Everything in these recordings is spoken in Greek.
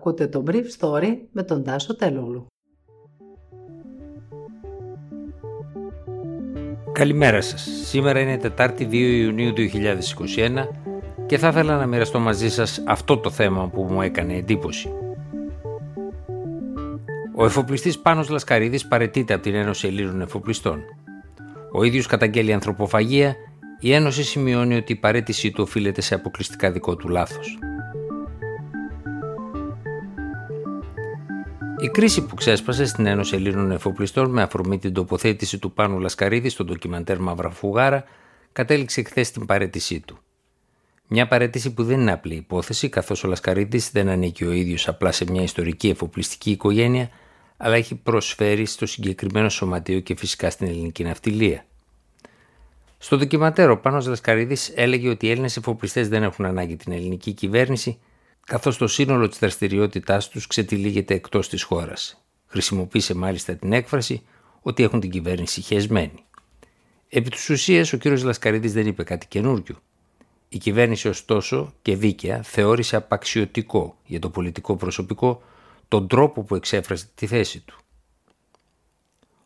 Ακούτε το Brief Story με τον Τάσο Τελούλου. Καλημέρα σας. Σήμερα είναι Τετάρτη 2 Ιουνίου 2021 και θα ήθελα να μοιραστώ μαζί σας αυτό το θέμα που μου έκανε εντύπωση. Ο εφοπλιστής Πάνος Λασκαρίδης παρετείται από την Ένωση Ελλήνων Εφοπλιστών. Ο ίδιος καταγγέλει ανθρωποφαγία, η Ένωση σημειώνει ότι η παρέτησή του οφείλεται σε αποκλειστικά δικό του λάθος. Η κρίση που ξέσπασε στην Ένωση Ελλήνων Εφοπλιστών με αφορμή την τοποθέτηση του Πάνου Λασκαρίδη στο ντοκιμαντέρ Μαύρα Φουγάρα κατέληξε χθες στην παρέτησή του. Μια παρέτηση που δεν είναι απλή υπόθεση, καθώς ο Λασκαρίδης δεν ανήκει ο ίδιος απλά σε μια ιστορική εφοπλιστική οικογένεια, αλλά έχει προσφέρει στο συγκεκριμένο σωματείο και φυσικά στην ελληνική ναυτιλία. Στο ντοκιμαντέρ ο Πάνος Λασκαρίδης έλεγε ότι οι Έλληνες εφοπλιστές δεν έχουν ανάγκη την ελληνική κυβέρνηση καθώς το σύνολο της δραστηριότητάς τους ξετυλίγεται εκτός της χώρας. Χρησιμοποίησε μάλιστα την έκφραση ότι έχουν την κυβέρνηση χεσμένη. Επί της ουσίας ο κύριος Λασκαρίδης δεν είπε κάτι καινούργιο. Η κυβέρνηση ωστόσο και δίκαια θεώρησε απαξιωτικό για το πολιτικό προσωπικό τον τρόπο που εξέφρασε τη θέση του.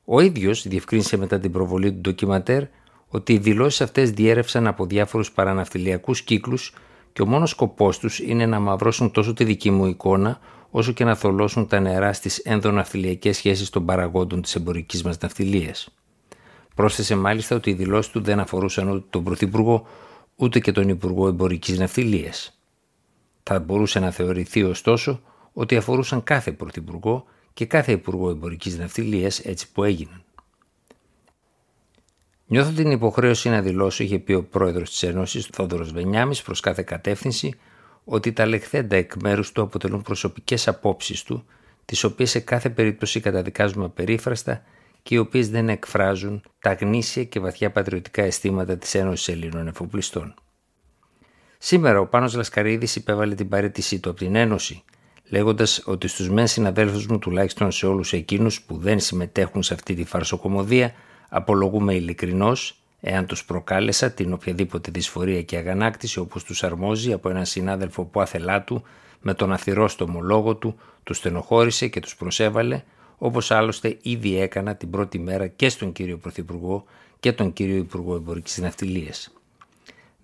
Ο ίδιος διευκρίνησε μετά την προβολή του ντοκιματέρ ότι οι δηλώσεις αυτές διέρευσαν από διάφορους παραναυτιλιακούς κύκλους και ο μόνος σκοπός τους είναι να μαυρώσουν τόσο τη δική μου εικόνα όσο και να θολώσουν τα νερά στις ενδοναυτιλιακές σχέσεις των παραγόντων της εμπορικής μας ναυτιλίας. Πρόσθεσε μάλιστα ότι οι δηλώσεις του δεν αφορούσαν ούτε τον Πρωθυπουργό ούτε και τον Υπουργό Εμπορικής Ναυτιλίας. Θα μπορούσε να θεωρηθεί ωστόσο ότι αφορούσαν κάθε Πρωθυπουργό και κάθε Υπουργό Εμπορικής Ναυτιλίας έτσι που έγιναν. Νιώθω την υποχρέωση να δηλώσω, είχε πει ο πρόεδρος της Ένωσης, Θόδωρος Βενιάμι, προς κάθε κατεύθυνση, ότι τα λεχθέντα εκ μέρους του αποτελούν προσωπικές απόψεις του, τις οποίες σε κάθε περίπτωση καταδικάζουμε απερίφραστα και οι οποίες δεν εκφράζουν τα γνήσια και βαθιά πατριωτικά αισθήματα της Ένωσης Ελλήνων Εφοπλιστών. Σήμερα ο Πάνος Λασκαρίδης υπέβαλε την παρέτησή του από την Ένωση, λέγοντας ότι στους μεν συναδέλφους μου, τουλάχιστον σε όλους εκείνους που δεν συμμετέχουν σε αυτή τη φαρσοκομωδία, Απολογούμε ειλικρινώς εάν τους προκάλεσα την οποιαδήποτε δυσφορία και αγανάκτηση όπως τους αρμόζει από έναν συνάδελφο που άθελά του με τον αθυρόστομο λόγο του τους στενοχώρησε και τους προσέβαλε όπως άλλωστε ήδη έκανα την πρώτη μέρα και στον κύριο Πρωθυπουργό και τον κύριο Υπουργό Εμπορικής Ναυτιλίας.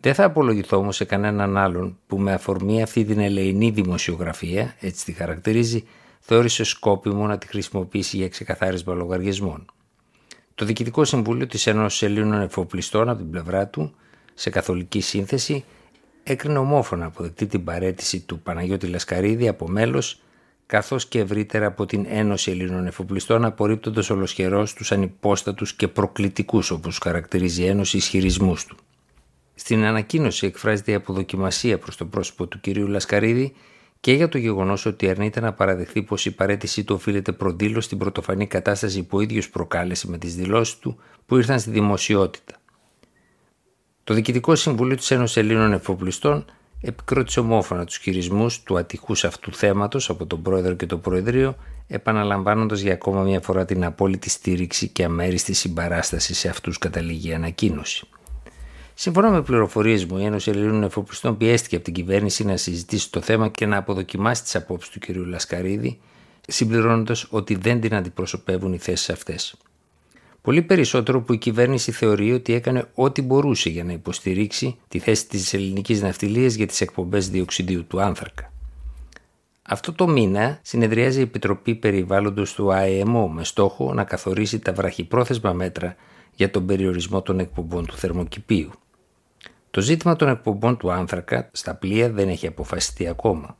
Δεν θα απολογηθώ όμως σε κανέναν άλλον που με αφορμή αυτή την ελεηνή δημοσιογραφία, έτσι τη χαρακτηρίζει, θεώρησε σκόπιμο να τη χρησιμοποιήσει για ξεκαθάρισμα λογαριασμών. Το Διοικητικό Συμβούλιο της Ένωσης Ελλήνων Εφοπλιστών από την πλευρά του, σε καθολική σύνθεση, έκρινε ομόφωνα αποδεκτή την παρέτηση του Παναγιώτη Λασκαρίδη από μέλος, καθώς και ευρύτερα από την Ένωση Ελλήνων Εφοπλιστών, απορρίπτοντας ολοσχερός τους ανυπόστατους και προκλητικούς, όπως χαρακτηρίζει η Ένωση, ισχυρισμούς του. Στην ανακοίνωση εκφράζεται η αποδοκιμασία προς το πρόσωπο του κυρίου Λασκαρίδη και για το γεγονός ότι αρνείται να παραδεχθεί πως η παρέτησή του οφείλεται προδήλως στην πρωτοφανή κατάσταση που ο ίδιος προκάλεσε με τις δηλώσεις του που ήρθαν στη δημοσιότητα. Το Διοικητικό Συμβούλιο της Ένωσης Ελλήνων Εφοπλιστών επικρότησε ομόφωνα τους χειρισμούς του ατυχούς αυτού θέματος από τον Πρόεδρο και το Προεδρείο, επαναλαμβάνοντας για ακόμα μια φορά την απόλυτη στήριξη και αμέριστη συμπαράσταση σε αυτούς καταλήγει η ανακοίνωση. Σύμφωνα με πληροφορίες μου, η Ένωση Ελλήνων Εφοπλιστών πιέστηκε από την κυβέρνηση να συζητήσει το θέμα και να αποδοκιμάσει τις απόψεις του κ. Λασκαρίδη, συμπληρώνοντας ότι δεν την αντιπροσωπεύουν οι θέσεις αυτές. Πολύ περισσότερο που η κυβέρνηση θεωρεί ότι έκανε ό,τι μπορούσε για να υποστηρίξει τη θέση της ελληνικής ναυτιλίας για τις εκπομπές διοξιδίου του άνθρακα. Αυτό το μήνα συνεδριάζει η Επιτροπή Περιβάλλοντος του ΑΕΜΟ με στόχο να καθορίσει τα βραχυπρόθεσμα μέτρα για τον περιορισμό των εκπομπών του θερμοκηπίου. Το ζήτημα των εκπομπών του άνθρακα στα πλοία δεν έχει αποφασιστεί ακόμα.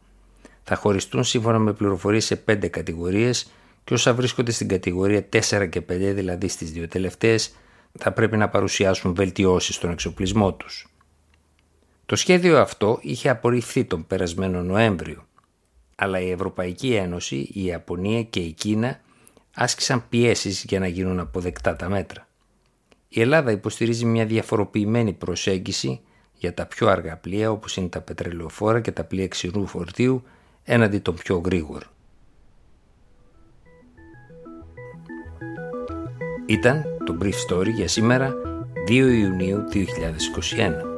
Θα χωριστούν σύμφωνα με πληροφορίες σε πέντε κατηγορίες και όσα βρίσκονται στην κατηγορία 4 και 5, δηλαδή στις δύο τελευταίες, θα πρέπει να παρουσιάσουν βελτιώσεις στον εξοπλισμό τους. Το σχέδιο αυτό είχε απορριφθεί τον περασμένο Νοέμβριο, αλλά η Ευρωπαϊκή Ένωση, η Ιαπωνία και η Κίνα άσκησαν πιέσεις για να γίνουν αποδεκτά τα μέτρα. Η Ελλάδα υποστηρίζει μια διαφοροποιημένη προσέγγιση για τα πιο αργά πλοία όπως είναι τα πετρελαιοφόρα και τα πλοία ξηρού φορτίου έναντι των πιο γρήγορων. Ήταν το Brief Story για σήμερα 2 Ιουνίου 2021.